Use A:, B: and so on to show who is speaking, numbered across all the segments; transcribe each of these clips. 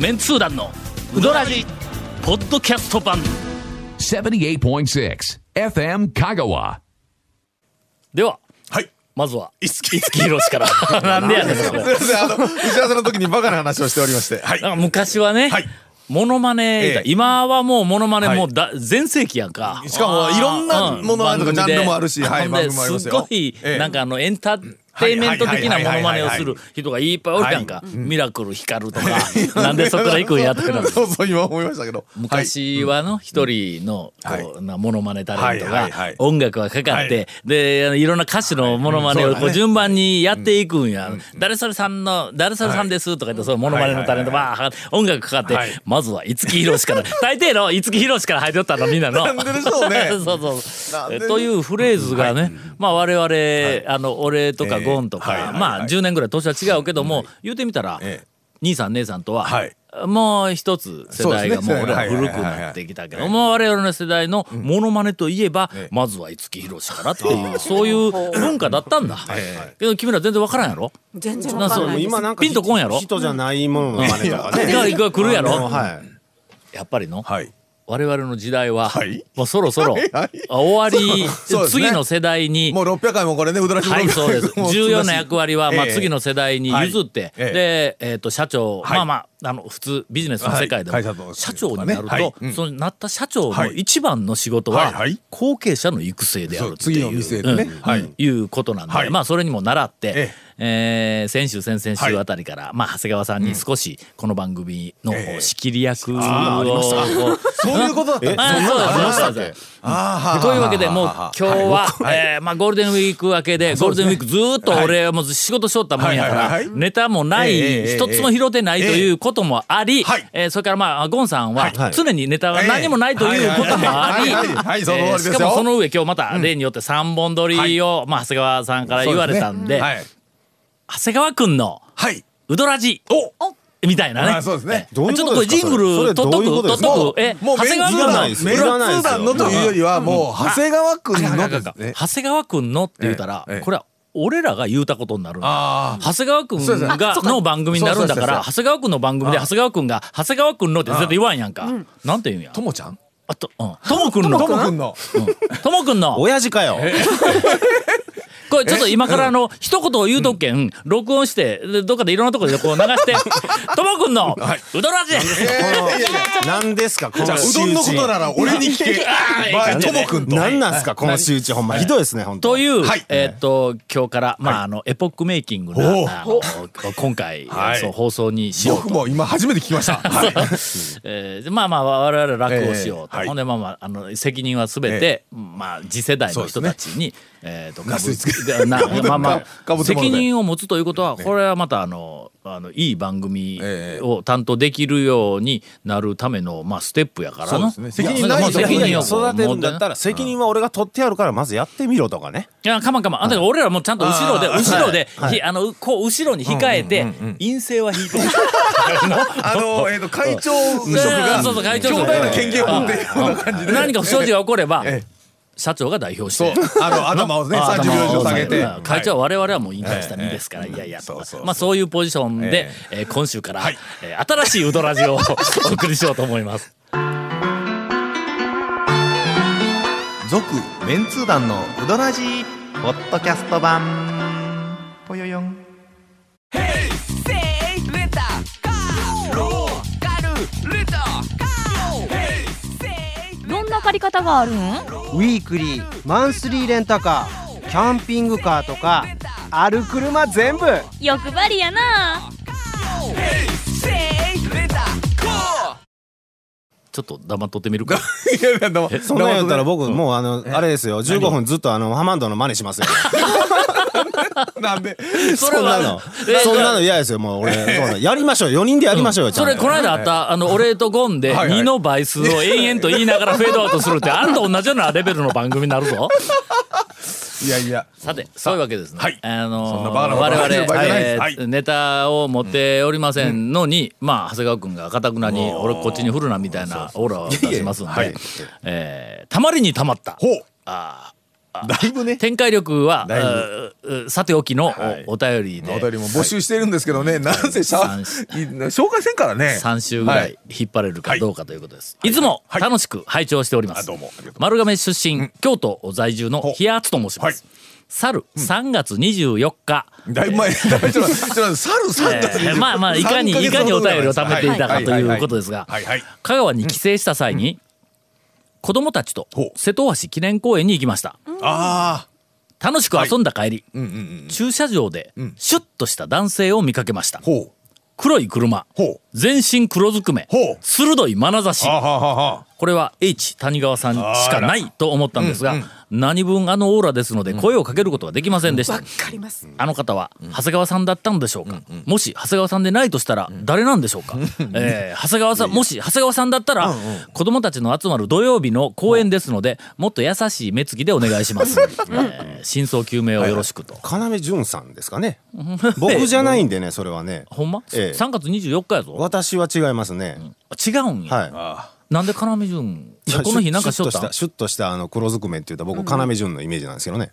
A: メンツー団のウドラジポッドキャスト版。
B: 78.6 FM Kagawa.
A: では
C: はい。
A: まずは
C: 五木
A: ひろしから。なんでやねんそれ。
C: すいません、あの、打ち合わせの時にバカな話をしておりまして。はい。
A: なんか昔はね、
C: はい。
A: モノマネ、
C: ええ。
A: 今はもうモノマネ
C: はい。
A: もうだ全盛期やんか。
C: しかもいろんなものあるとか
A: うん
C: ジャンルもあるしはい。
A: 番組で。
C: 番組もありますよ。
A: すごい、
C: ええ。
A: なんかあのエンターテインメント的なモノマネをする人がいっぱいおるやんか。
C: はい。
A: ミラクル光るとか、なんでそこから行くんやとか。
C: そうそう、今思いましたけど。
A: 昔はの一人の
C: はい。
A: こうなモノマネタレント
C: はい
A: が音楽がかかって
C: はい。
A: でいろんな歌手のモノマネを
C: はい。
A: こう順番にやっていくんや「誰それさんの誰それさんです」とか言ってそのモノマネのタレント
C: はい
A: ばー音楽かかって
C: はい。
A: まずは五木ひろしから 大抵の五木ひろしから入っておったのみんなの。そうそうというフレーズがねまあ我々あの俺とか
C: ええ
A: ゴンと
C: はいはい
A: かまあ10年ぐらい年は違うけども言うてみたら
C: ええ。
A: 兄さん姉さんとは
C: はい。
A: もう一つ世代がもう俺ら古くなってきたけども我々の世代のモノマネといえば
C: ええ。
A: まずは五木ひろしからっていうそういう文化だったんだ。
C: え
A: けど君ら全然わからんやろ？
D: 全然わかんないです。
E: 今なんか
A: ピンとこんやろ？
E: 人じゃないものの真似とかね。
A: 来るやろ？やっぱりの？
C: はい。
A: 我々の時代は
C: はい。
A: もうそろそろ
C: はいはい。
A: 終わり
C: ね。
A: 次の世代に。
C: もう600回もこれね、うどらし
A: はい、そうです。重要な役割は、まあ、
C: ええ
A: 次の世代に譲って、
C: はい。ええ
A: で、えっ、と、社長、
C: はい。
A: まあまあ、あの、普通、ビジネスの世界でも、
C: 社
A: 長になると、
C: はい。うん。
A: そのなった社長の
C: はい。
A: 一番の仕事は、後継者の育成であるっていう。
C: そう
A: ん。
C: はい。
A: いうことなんで、
C: はい。
A: まあ、それにも習って、
C: え
A: えー先週、先々週あたりから、まあ、長谷川さんに少し、この番組の
C: ええ。
A: 仕切り役を、
C: あーありました。
A: こう
C: そういうことだったん
A: というわけでもう今日は、
C: はい。
A: えーまあ、ゴールデンウィーク明けでゴールデンウィークずーっと俺はもう仕事しとったもんやから
C: はいはいはい。はい
A: ネタもない
C: ええええ
A: 一つも拾ってないということもあり
C: はい。
A: えーそれからまあゴンさんは
E: はい。
A: 常にネタが何もないということもありしかもその上今日また例によって3本撮りをまあ長谷川さんから言われたんで
C: はい。
A: 長谷川君の
C: はい。
A: ウドラジ
C: お。
A: みたいなね。
C: あそうですね。
A: ちょっ
E: こと
A: これジングル取っとく取っとく。え
C: もう
A: 長谷川君の
E: メンツー団
C: のというよ。りは、もう、長谷川くんの。
A: 長谷川君のって言うたら、これは俺らが言うたことになる長谷川君
C: そうですね
A: がの番組になるんだから長谷川君の番組で長谷川君が長谷川君のって絶対言わんやんか、なんて言うんや
C: ともちゃん
A: あとうんとも君の
C: ともくんの。
A: とも君の
E: 親父かよ。
A: これちょっと今からあの一言を言うとっけん。録音してでどっかでいろんなところでこう流して「とも君のうどらじ」
E: 何ですか？こ
C: じゃあ、
E: の
C: うどんのことなら俺に聞け。バイともくんと。
E: 何なんすか？この仕打ちほんまひどいですね本当。
A: と。いう、
C: はい。
A: えーっと今日から、まああのエポックメイキングな、今回、
C: はい。
A: そう放送にしようと。
C: 僕も今初めて聞きました。はい。
A: えーでまあまあ我々楽をしようと、ほんでまあまああの責任はすべて、まあ次世代の人たちに、えー、と
C: なすりつけ
A: でな まあまあ責任を持つということはこれはまたあのあのいい番組
C: ええ
A: を担当できるようになるためのまあステップやから
C: ね。責任ない
A: 責任を
E: 育てるんだった
A: 持
E: ら責任は俺が取ってやるからまずやってみろとかね。
A: いやかまんかまんあだから俺らもちゃんと後ろで後ろで、
E: はい。
A: ひあのこう後ろに控えて、陰性は引いてる。
C: あの、えっと、会長職が、強大な権限を持っているような感じで。
A: 何か不祥事が起これば、
C: え
A: 社長が代表して。
C: あの、頭をね、
A: あ
C: 30秒以上下げて。
A: 会長は我々はもう引退した身ですから、いやいや。とまあそういうポジションで、えー今週から、えー新しいウドラジオを お送りしようと思います。
F: 続メンツー団のウドラジーポッドキャスト版。ぽよよん。
G: どんな借り方があるん？
H: ウィークリーマンスリーレンタカーキャンピングカーとかある車全部。
G: 欲張りやな。
A: ちょっと黙っとってみるか。
C: いやいや
E: そんなんやったら僕も。うあのあれですよ。15分ずっとあのハマンドの真似しますよ。
C: なんで、
A: それは
E: そんなの。
A: えー
E: そんなの嫌ですよもう俺 やりましょう4人でやりましょうよ
A: それこの間あった、あの、俺とゴンで
C: はいはい。
A: 2の倍数を延々と言いながらフェードアウトするって、あんた同じようなレベルの番組になるぞ。
C: いやいや。
A: さて、そういうわけですね。
C: はい。
A: あのー我々、
C: はい。
A: ネタを持っておりませんのに、まあ、長谷川君がかたくなに、俺こっちに振るなみたいなオーラを出しますんで、
C: はい。
A: えーたまりにたまった、
C: ほう。
A: あー
C: だいぶね。
A: 展開力はさておきの
C: はい。
A: おお便りで。
C: お便りも募集してるんですけどね、なぜしゃ
A: 三
C: 紹介せんからね。
A: 3週ぐら
C: はい。
A: 引っ張れるかどうかということです。い。つも
C: はい。
A: 楽しく拝聴しております。丸亀出身、京都在住の
C: ほ
A: 冷圧と申します。
C: はい。
A: 去る3月24日、
C: だいぶ前、だいぶちょっと、ちょっと、猿3月
A: えー。まあまあいかに
C: 3ヶ月
A: いかにお便りを貯めていたか
C: はい。
A: ということですが。香川に帰省した際に、子供たちと瀬戸大橋記念公園に行きました。
C: あ
A: 楽しく遊んだ帰り、
C: あ、うんうんうん。
A: 駐車場で
C: ん
A: シュッとした男性を見かけました。
C: ほう。
A: 黒い車、
C: ほう。
A: 全身黒ずくめ
C: ほう、
A: 鋭い眼差し。
C: はあ、は
A: これは H 谷川さんしかないと思ったんですが、何分あのオーラですので声をかけることができませんでした、
D: わかります。
A: あの方は長谷川さんだったんでしょうか、もし長谷川さんでないとしたら誰なんでしょうか、えー長谷川さんもし長谷川さんだったら子供たちの集まる土曜日の公演ですのでもっと優しい目つきでお願いします、えー真相究明をよろしくと、
E: 要潤さんですかね僕じゃないんでねそれはね
A: ほんま、
E: ええ
A: ?3 月24日やぞ
E: 私は違いますね
A: 違うんや、
E: は
A: なんで要潤
E: い
A: この日なんかしとっ
E: シュッとしたたシュッとしたあの黒ずくめって言ったら僕要潤のイメージなんですけどね。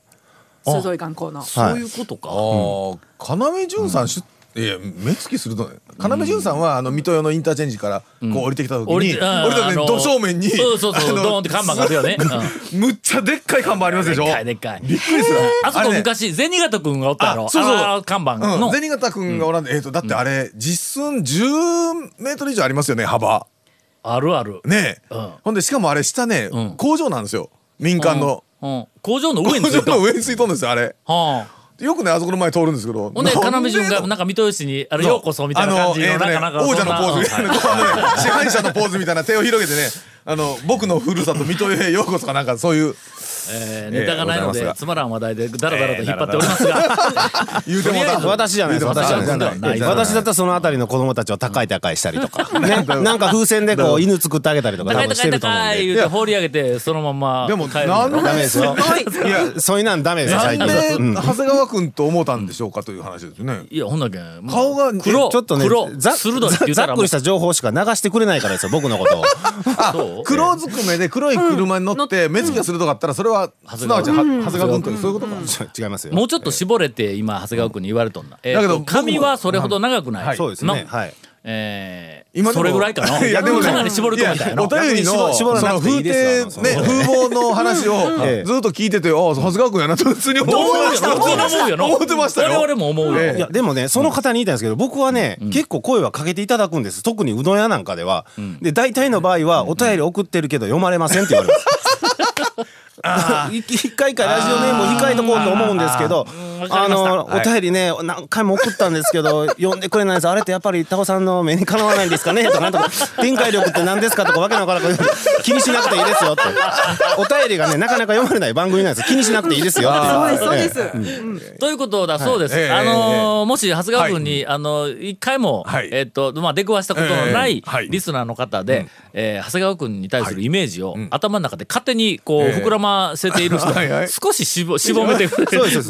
D: 鋭い眼光の。
A: そういうことか、
C: ああ、要潤さんしゅ、いや、目つきすると、要潤さんは、あの、水戸用のインターチェンジから、こう降りてきた時に、降りた時に、
A: あの
C: ど正面に、
A: そうそうそうドーンって看板があるよね。う ん
C: むっちゃでっかい看板ありますでしょ？
A: でっかいでっかい。
C: びっくりする。
A: あそこ昔銭形君がおったやろ？
C: あそうそう。
A: 看板の、
C: うん、銭形君がおらんで、えっ、と、だってあれ、実寸10メートル以上ありますよね、幅。
A: あるある、
C: ねえ、
A: うん。
C: ほんで、しかもあれ、下ね、
A: うん。
C: 工場なんですよ。民間の。
A: うん。うん。工場の上に
C: 工場の上についとんですよ、あれ。
A: はあ。
C: よくね、あそこの前通るんですけど。
A: ほんで
C: なん
A: 要潤がなんか水戸市にあれよう。こそみたいな感じの
C: えーとね
A: なんか
C: 王者のポーズ。みたい。な、
A: そん
C: あのね支配者のポーズみたいな手を広げてね、あの、僕のふるさと、水戸へようこそかなんか、そういう、
A: えーネタがないのでつまらん話題でだらだらと引っ張っておりますが。
C: 言うても。
E: 私じゃないです私じゃない私だったらそのあたりの子供たちを高い高いしたりとか、ね、なんか風船でこう犬作ってあげたりとか
A: 高い高い
E: 多分してると思うん
A: 高い
E: で
A: 言うて放り上げてそのまま
C: でも
E: ダメですよ。
C: いや、
E: そういうなんダメですよ最近、
C: なんで、
E: うん。
C: 長谷川君と思ったんでしょうかという話ですね。
A: いやほんだけん。
C: 顔が
A: 黒。
E: ちょっとね
A: 黒。
E: ざ
A: 鋭いっ
E: くりした情報しか流してくれないからですよ僕のことを。
C: 黒ずくめで黒い車に乗って目つきが鋭かったらそれはすなわちは長谷川君というそういうことか。
E: 違いますよ。
A: もうちょっと絞れて今長谷川君に言われとんな、えーと
C: だけど
A: 髪はそれほど長くない、
C: はい。
E: そうです
A: の？
E: ねはい。
A: えー
C: 今
A: それぐらいかな？い
C: やでもね
A: かなり絞るとみたいな
C: お便りの
E: 絞ら
C: 風
E: いです
C: 景
E: わ
C: ね風貌の話を
E: ええ
C: ずっと聞いててあ長谷川君やなと普通に思ってました。
A: 普通に思うよな。
C: 思ってましたよ。
A: 我々も思うよ、
C: ええ。
E: いやでもねその方に言いたいんですけど僕はね、結構声はかけていただくんです。特にうどん屋なんかでは、で大体の場合はお便り送ってるけど読まれませんって言われます一一回一回ラジオネームを控えとこうと思うんですけどあのお便りね何回も送ったんですけど読んでくれないですあれってやっぱりタコさんの目にかなわないんですかねとかなんとか展開力って何ですかとかわけのわからなく 気にしなくていいですよって。お便りがねなかなか読まれない番組なんです気にしなくていいですよ
D: そうです、そう
E: ええ。
D: です。
A: ということだそうです、
C: ええ
A: あのーもし長谷川君に、あの一回も、
C: はい。
A: えっとまあ出くわしたことのないリスナーの方で、えー長谷川君に対するイメージを、
C: ん。
A: 頭の中で勝手にこう、
C: ええ。
A: 膨らませている人、
C: はいはい
A: 少ししぼ絞めてく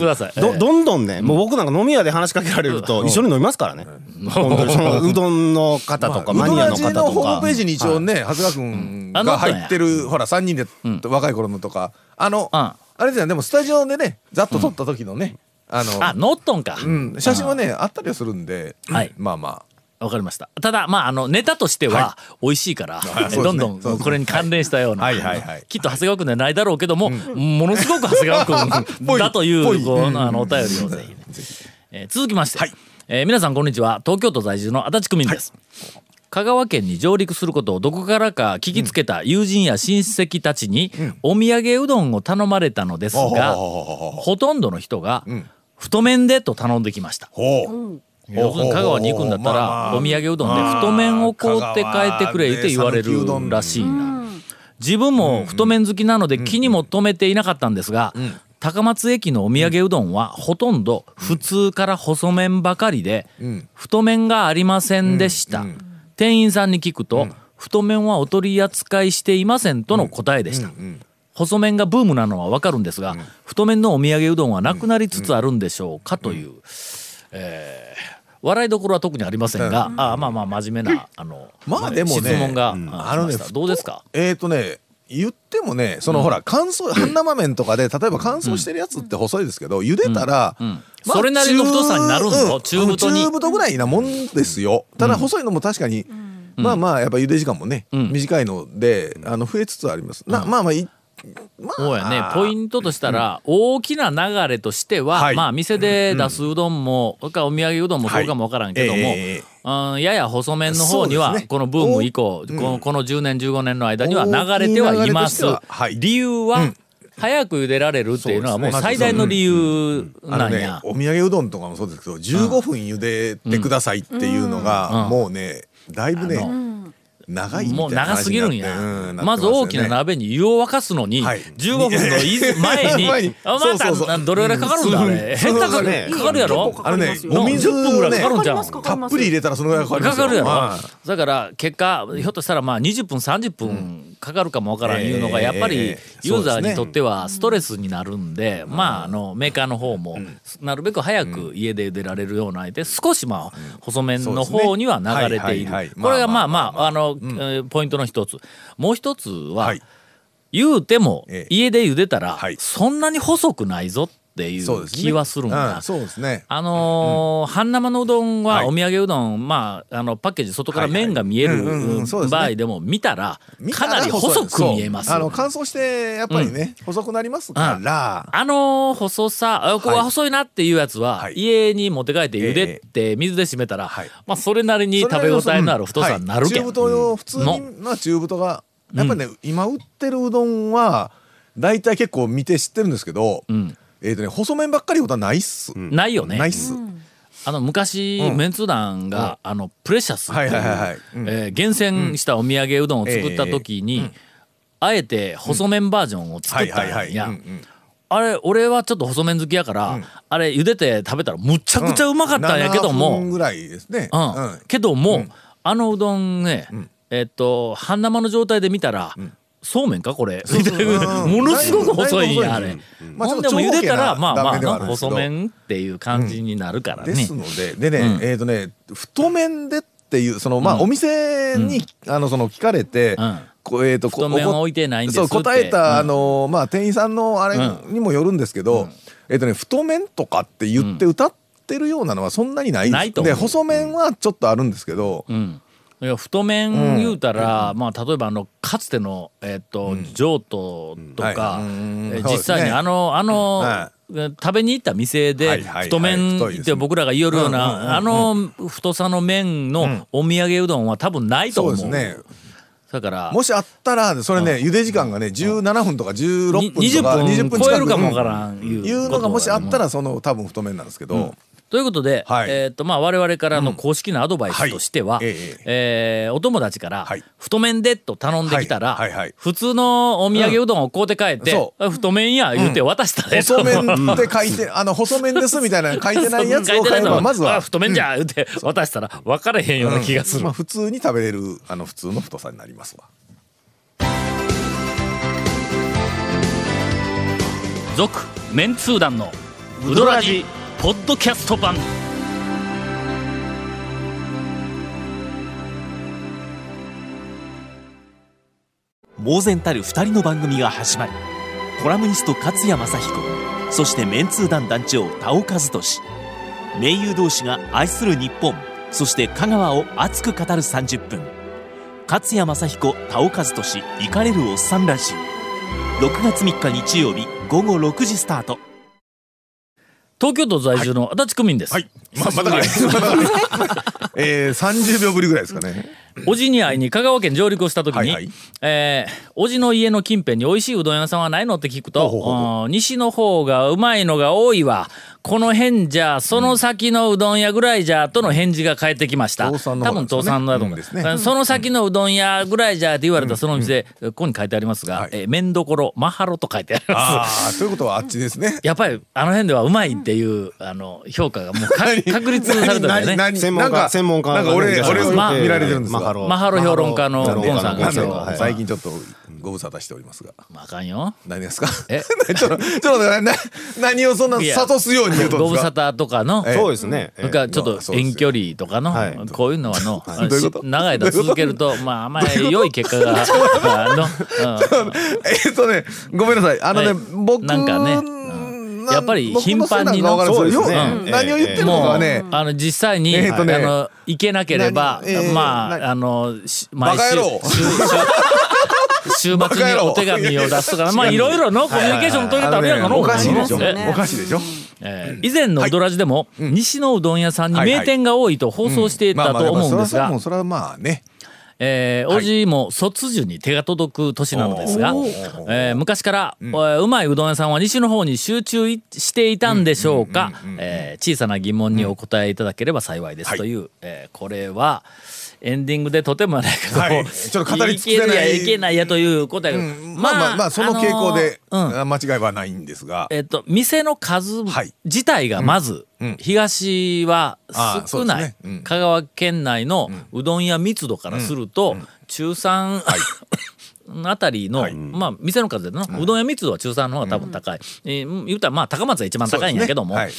A: ださい。
E: どどんどんね、もう僕なんか飲み屋で話しかけられると一緒に飲みますからね。本当にその うどんの方とかマニアの方
C: うどらじの
E: とか
C: ホームペー。ジに一応ね、長谷川君が入ってる、ほら、3人で、若い頃のとか、あの、
A: うん
C: あれですよね、でもスタジオでね、ざっと撮った時のね、あの、
A: あノットンか。
C: うん、写真はね、あったりはするんで、
A: はい
C: まあま
A: わかりました。ただ、まあ、あの、ネタとしては、美味しいから、
C: そうですね
A: どんどんこれに関連したような、
C: はいはいはい
A: きっと長谷川君ではないだろうけども、ものすごく長谷川君だという、こう、
C: うん
A: あの、お便りをぜひね。えー続きまして、
C: はい
A: えー皆さんこんにちは。東京都在住の足立区民です。香川県に上陸することをどこからか聞きつけた友人や親戚たちにお土産うどんを頼まれたのですが、ほとんどの人が
C: ん
A: 太麺でと頼んできました。
C: ほう。
A: 要するに香川に行くんだったらお土産うどんで太麺を買うて帰ってくれって言われるらしいな。自分も太麺好きなので気にも留めていなかったんですが高松駅のお土産うどんはほとんど普通から細麺ばかりで
C: ん。
A: 太麺がありませんでした。店員さんに聞くと太麺はお取り扱いしていませんとの答えでした。細麺がブームなのはわかるんですが、太麺のお土産うどんはなくなりつつあるんでしょうかという、えー笑いどころは特にありませんが、あまあまあ真面目なあの、
C: まあでもね
A: 質問が、
C: うん。
A: あ
C: あのね
A: どうですか？
C: えっとね、言ってもねそのほら乾燥半生麺とかで例えば乾燥してるやつって細いですけど茹でたら、
A: それなりの太さになるんだ
C: う？ん。
A: 中太に。
C: 中太ぐらいなもんですよ。ただ細いのも確かに、まあまあやっぱ茹で時間もね、
A: ん。
C: 短いのであの増えつつあります、なまあまあいまあ。
A: そうやね。ポイントとしたら、大きな流れとしては、
C: はい。
A: まあ店で出すうどんも、それからお土産うどんもそうかもわからんけども、
C: はいええ
A: うん、やや細麺の方には、
C: そうですね。
A: このブーム以降、このこの10年15年の間には流れてはいます。
C: 大きい流れとしてははい。
A: 理由は、早く茹でられるっていうのはもう最大の理由
C: あのね
A: なん。や。
C: お土産うどんとかもそうですけど15分茹でてくださいっていうのが、もうねだいぶね、長い
A: もう長すぎるんや、
C: うん
A: まず大きな鍋に湯を沸かすのに、
C: はい。
A: 15分のい 前に。
C: 前に。
A: あま
C: そうそうそう。
A: たどれぐらいかかるんだあれ。
C: うん
A: 変なかか
E: ね。
A: かかるやろ？
C: あのねお水
A: 10分ぐらいかかるんじゃん。
C: たっぷり入れたらそのぐらいかかりますよ。
A: かかるやろ、
C: はい。
A: だから結果ひょっとしたらまあ20分30分かかるかもわからんいうのが
C: ええ
A: やっぱり
C: ええ
A: ユーザーにとってはストレスになるんで、まああのメーカーの方もなるべく早く家で茹でられるようなで少しまあ細麺の方には流れている。これがまあま
C: まあ
A: ああの、えーポイントの一つ。もう一つは、
C: はい。
A: 言うても
C: ええ。
A: 家で茹でたら
C: はい。
A: そんなに細くないぞってい
C: そうですね。
A: う気はするんだ
C: うん。そうですね。
A: あのー半生のうどんは
C: はい
A: お土産うどん、まああのパッケージ外から麺が見える場合でも見たらからなり細く見えます。
C: あの乾燥してやっぱりね、細くなりますから、
A: あの細さ、あここは細いなっていうやつは、
C: はい。
A: 家に持って帰って茹でて水で締めたら、
C: はい。
A: まあそれなりに食べ応えのある太さになるけん。
C: はい。中太の普通にまあ中太がやっぱりね、今売ってるうどんは大体結構見て知ってるんですけど、
A: ん
C: えっ、とね細麺ばっかりことはないっす、
A: ないよね。
C: ないっ。す、
A: あの昔、
C: うん。
A: メンツ団が、あのプレシャスって厳選したお土産うどんを作った時に、あえて細麺バージョンを作ったんや。
C: はいはいはい。うんうん
A: あれ俺はちょっと細麺好きやから、あれ茹でて食べたらむちゃくちゃうまかったんやけど
C: 7
A: も、
C: 分ぐらいですね、
A: うん。
C: うん。
A: けども、あのうどんね、えっと半生の状態で見たら、そうめんかこれ。みたいな
C: う。ん
A: ものすごく細いんやあれ。
C: まあ
A: でも茹でたらまあま
C: あ
A: 細麺っていう感じになるからね。
C: ですのででね、
A: うん。
C: えっ、とね太麺でっていうそのまあ、お店に、あのその聞かれて、
A: うん。
C: こうえー、とこ
A: 太麺は置いてないんですって。
C: そう答えた、
A: うん。
C: あのまあ店員さんのあれにもよるんですけど、えっ、とね太麺とかって言って歌ってるようなのはそんなにない。
A: う。
C: で細麺はちょっとあるんですけど、
A: うんいや太麺言うたら、まあ例えばあのかつてのえっ、と譲渡とか、実際にあのあの、食べに行った店で太麺って僕らが言えるような、あの太さの麺のお土産うどんは多分ないと思う。
C: そうですね。
A: だから
C: もしあったらそれね茹で時間がね17分とか16分と
A: 20
C: か
A: 分
C: 20
A: 超えるかもわからんいう
C: のがもしあった
A: ら。
C: らその多分太麺なんですけど、
A: ということで、
C: はい。
A: えっ、とまあ我々からの公式なアドバイスとしては、
C: はいえ
A: え。ーお友達から、
C: はい。
A: 太麺でと頼んできたら、
C: はい。はい。はい。
A: 普通のお土産うどんを買うて帰って、
C: そ
A: あ太麺や言うて渡したね、
C: 細麺って書いてあの細麺ですみたいなの書いてないやつを買えばまずは。
A: あ太麺じゃ言うて渡したら分からへんような気がする、
C: まあ、普通に食べれるあの普通の太さになりますわ。
A: 続メンツー団のウドラジポッドキャスト版。
I: 猛然たる二人の番組が始まるコラムニスト勝谷正彦そしてメンツー団団長田尾和俊名優同士が愛する日本そして香川を熱く語る30分。勝谷正彦田尾和俊イカれるおっさんラジオ。6月3日日曜日午後6時スタート。
A: 東京都在住の足立区民です、
C: はい。ままだかい えー、30秒ぶりぐらいですかね
A: おじに会いに香川県上陸をした時に、
C: はいはい。
A: えーおじの家の近辺に美味しいうどん屋さんはないのって聞くと
C: ほうほうほ
A: うん西の方がうまいのが多いわ。この辺じゃその先のうどん屋ぐらいじゃとの返事が返ってきました。多分倒産だと思う、
C: うんですね。
A: その先のうどん屋ぐらいじゃって言われたその店、ここに書いてありますが、
C: はい。
A: えー麺どころマハロと書いてあります。
C: ああということはあっちですね。
A: やっぱりあの辺ではうまいっていう、あの評価がもうか 確立されたんだよね。
C: 何？
E: 専門家専門家
C: なんか俺俺を
A: まあ
C: 見られてるんですが
E: マハロ
A: マハロ評論家のゴンさんが。
C: 最近ちょっとご無沙汰しておりますが。
A: まああかんよ。
C: 何ですか？
A: え？
C: ちょっとちょっと何をそんな諭すように言うとん
A: ご無沙
C: ですか
A: 汰とかの
C: ええ。
E: そうですね。
A: それからちょっと遠距離とかの、
E: はい。
A: こういうのはの、長い間続けるとまああんまり良い結果が あの、うん
C: えっとねごめんなさい。あのね、
A: はい。
C: 僕
A: なんかねやっぱり頻繁にの
E: そうですね。
C: うん何を言ってるのか
A: もう、
C: はね、
A: あの実際に、あの行けなければ、まああのし毎週週末にお手紙を出すとかまあいろいろのコミュニケーションの取り方あるやんかの
C: おかしいでしょ、
A: え
C: おかしいでしょ。
A: えー以前のうどらじでも、西のうどん屋さんに名店が多いと放送していたと思うんですが
C: それはまあね
A: えー、おじも卒樹に手が届く年なのですが、えー昔から、えーうまいうどん屋さんは西の方に集中いしていたんでしょうか？えー小さな疑問にお答えいただければ幸いですという、えーこれはエンディングでとてもやないけど、
C: はい。ちょっと語り尽くせない。
A: いけないやということやけど、
C: まあまあまあその傾向で、
A: あのーうん。
C: 間違いはないんですが、
A: えっと、店の数
C: はい。
A: 自体がまず、
C: うん。うん。
A: 東は少ない、
C: ね。うん。
A: 香川県内のうどん屋密度からすると、中3、あたりの、
C: はい。
A: まあ店の数での、うどん屋密度は中3の方が多分高い、えー言うたらまあ高松が一番高いんやけども、
C: ね。はい、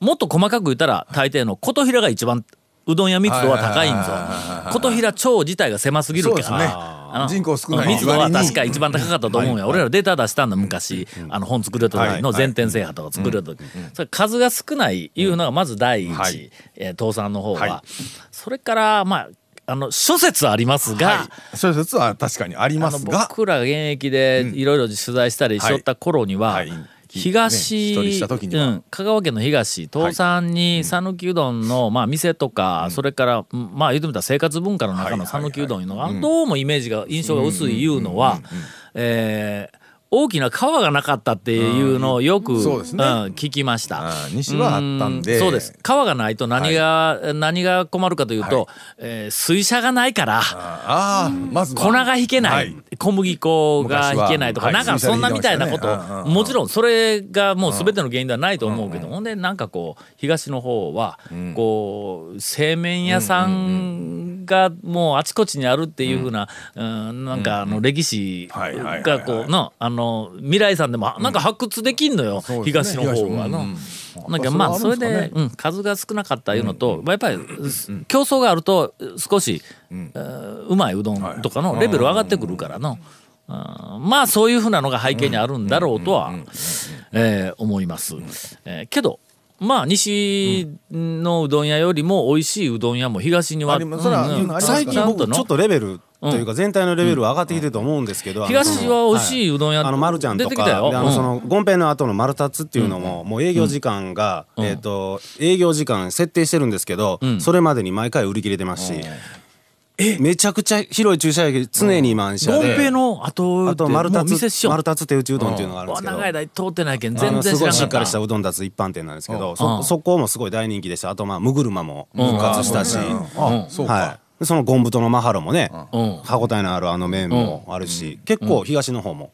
A: もっと細かく言ったら大抵の琴平が一番うどん屋密度は高いんぞ。琴平町自体が狭すぎるけど。
C: ね。
A: あの
C: 人口少ない
A: 密度は確か一番高かったと思うよ、俺らデータ出したんだ昔、あの本作る時の全店制覇とか作る時、それ数が少ないいうのがまず第一、倒産の方は、
C: はい。
A: それからまああの諸説ありますが、
C: はい、そういう説は確かにありますが。
A: 僕らが現役でいろいろ取材したりしとった頃には、東、
C: ね
A: うん、香川県の東東山に讃岐うどんの、まあ、店とか、それからうんまあ言ってみたら生活文化の中の讃岐うどんいうのが、どうもイメージが印象が薄いいうのは、えー大きな川がなかったっていうのをよく、
C: そうですね。
A: ん聞きました。
C: 西はあったんで。
A: うそうです。川がないと何が、何が困るかというと、えー水車がないから
C: ああまずは。
A: 粉が引けない、
C: はい。
A: 小麦粉が引けないとか、
C: 昔は。
A: なんかそんなみたいなこと、
C: ね。うんうんうん
A: もちろんそれがもう全ての原因ではないと思うけど、ほんでなんかこう東の方は、こう製麺屋さんがもうあちこちにあるっていうふうな、うん。なんかあの歴史がこうのあの未来さんでもなんか発掘できんのよ、東の方はの。なんかまあそれで、うん、数が少なかったいうのと、やっぱり競争があると少し、えーうまいうどんとかのレベル上がってくるからの、うん。まあそういうふうなのが背景にあるんだろうとはえー思います。えーけどまあ西のうどん屋よりも美味しいうどん屋も東には、
E: 最近僕
A: の
E: ちょっとレベルというか全体のレベルは上がってきてると思うんですけど、
A: 東は美味しいうどん屋
E: あのマルちゃんとかあのそのゴンペイの後のマルタツっていうのももう営業時間がえっと営業時間設定してるんですけど
A: ん。
E: それまでに毎回売り切れてますしめちゃくちゃ広い駐車場常に満車で。
A: ゴンペの後
E: あとマル
A: も
E: タツ
A: う店しよう
E: マルタツ手打ちうどんっていうのがあるんですけど。
A: 長い間通ってないけん
E: あ
A: 全
E: のすごいし
A: 然知らんかっ
E: っかりしたたうどん立つ一般店なんですけど
A: うん。
E: そそこもすごい大人気でした。あとまあムグルマも復活したし。
C: あそうか、
E: はい。でそのゴン太のマハロもね
A: うん。
E: 歯応えのあるあの麺もあるし結構東の方も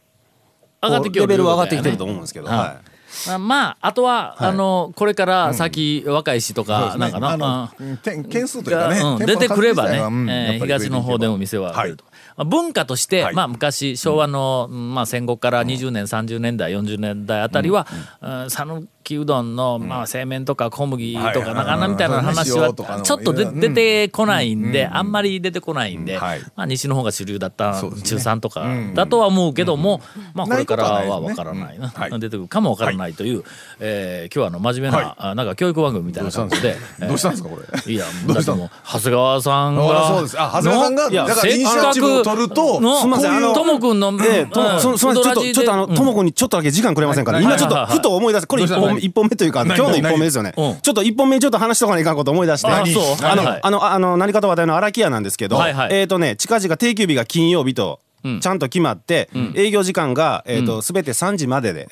A: 上がってきよる
E: レベルは上がってきてると思うんですけど
A: はい
E: はい
A: あまああとは、あのこれから先、若いしとか、
C: ね。
A: なんかな、うん。
C: 点件数というかね、
A: がうん。出てくればね、
C: うん
A: えー東の方でも店は
C: はい
A: 出ると、まあ文化として、
C: はい。
A: まあ、昔昭和の、まあ、戦後から20年、30年代40年代あたりはうん讃岐、うどんの、まあ、製麺とか小麦とか、なかなみたいな話
C: うん。
A: はちょっとで
C: うん。
A: 出てこないんで、あんまり出てこないんで、
C: はい。
A: まあ、西の方が主流だった、中3とかだとは思うけども、まあ、これからは分からないな、出てくるかも分からないという、えー今日はあの真面目な、
C: は
A: なんか教育番組みたいな感じで。
C: どうしたんですかこれ？
A: いや、だってもう、長谷川さん
C: あ
A: が。
C: そうです。あ長谷川さんが
A: のいや
C: だからイニシアチブを取ると
A: の
E: すいません
A: ともくんの、
E: ええとそすみませんちょっとちょっとあのともくんにちょっとだけ時間くれませんか今ちょっとふと思い出してこれ本一本目というか今日の一本目ですよね。
A: うん。
E: ちょっと一本目にちょっと話しとかないかんこと思い出して。
A: あ
E: の
A: はいはい。
E: あのあの何かと話題の荒木屋なんですけど
A: はいはい
E: えっとね近々定休日が金曜日と
A: ん
E: ちゃんと決まって営業時間がえっと全て3時までで。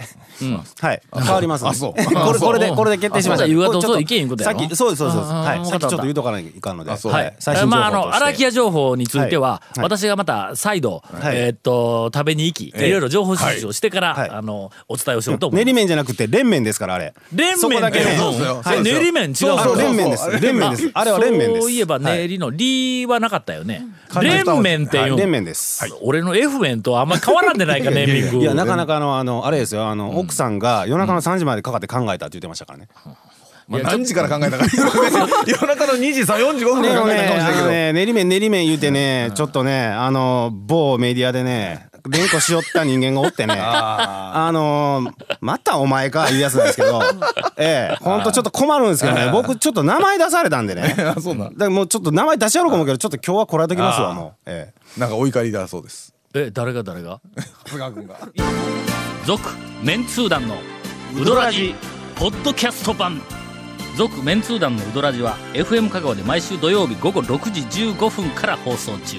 E: はい。変わりますんで
C: あそう。
E: これこれでこれで決定しました。
A: 夕方
E: と
A: 行けんいうことやろ。
E: さっきそうですそうです。そうです
A: ああ
E: はい。さっきちょっと言うとかないといかんので。
C: あそう。
A: はい。
E: 最
A: まあ、あの、荒木屋情報については、
E: はい。
A: 私がまた再度、
E: はい。
A: えーっと、食べに行き、いろいろ情報収集をしてから、
E: はい。
A: あの、お伝えをしようと思います。
E: 練り麺じゃなくて連麺ですからあれ。
A: 連
E: そこだけ
A: 練り麺違う
E: そう麺です。連麺です。あれは連麺です。
A: そういえば
E: はい。
A: 練りの「り」はなかったよね。
C: はい。
A: 連麺っていう、
E: 麺です。
A: 俺俺の F 面とあんまり変わらんでないかネーミング。
E: いやなかなかあのあのあれですよ。あの、奥さんが夜中の3時までかかって考えたって言ってましたからね、
C: まあ、何時から考えたか 夜中の2時さ45分から考えたかもしれないけど、
E: ね練り麺練り麺言うてね、ちょっとねあの某メディアでね連呼しよった人間がおってね。あのまたお前かいうやつなんですけど。ええほんとちょっと困るんですけどね。僕ちょっと名前出されたんでね。
C: あ そうなん。
E: だからもうちょっと名前出しやろうかもけどちょっと今日はこらえときますわもう。ええ。
C: なんかお怒りだそうです。
A: え誰が誰が？
C: 長谷川君が。
A: 続メンツー団のウドラジ。ポッドキャスト版。続メンツー団のウドラジは FM 香川で毎週土曜日午後6時15分から放送中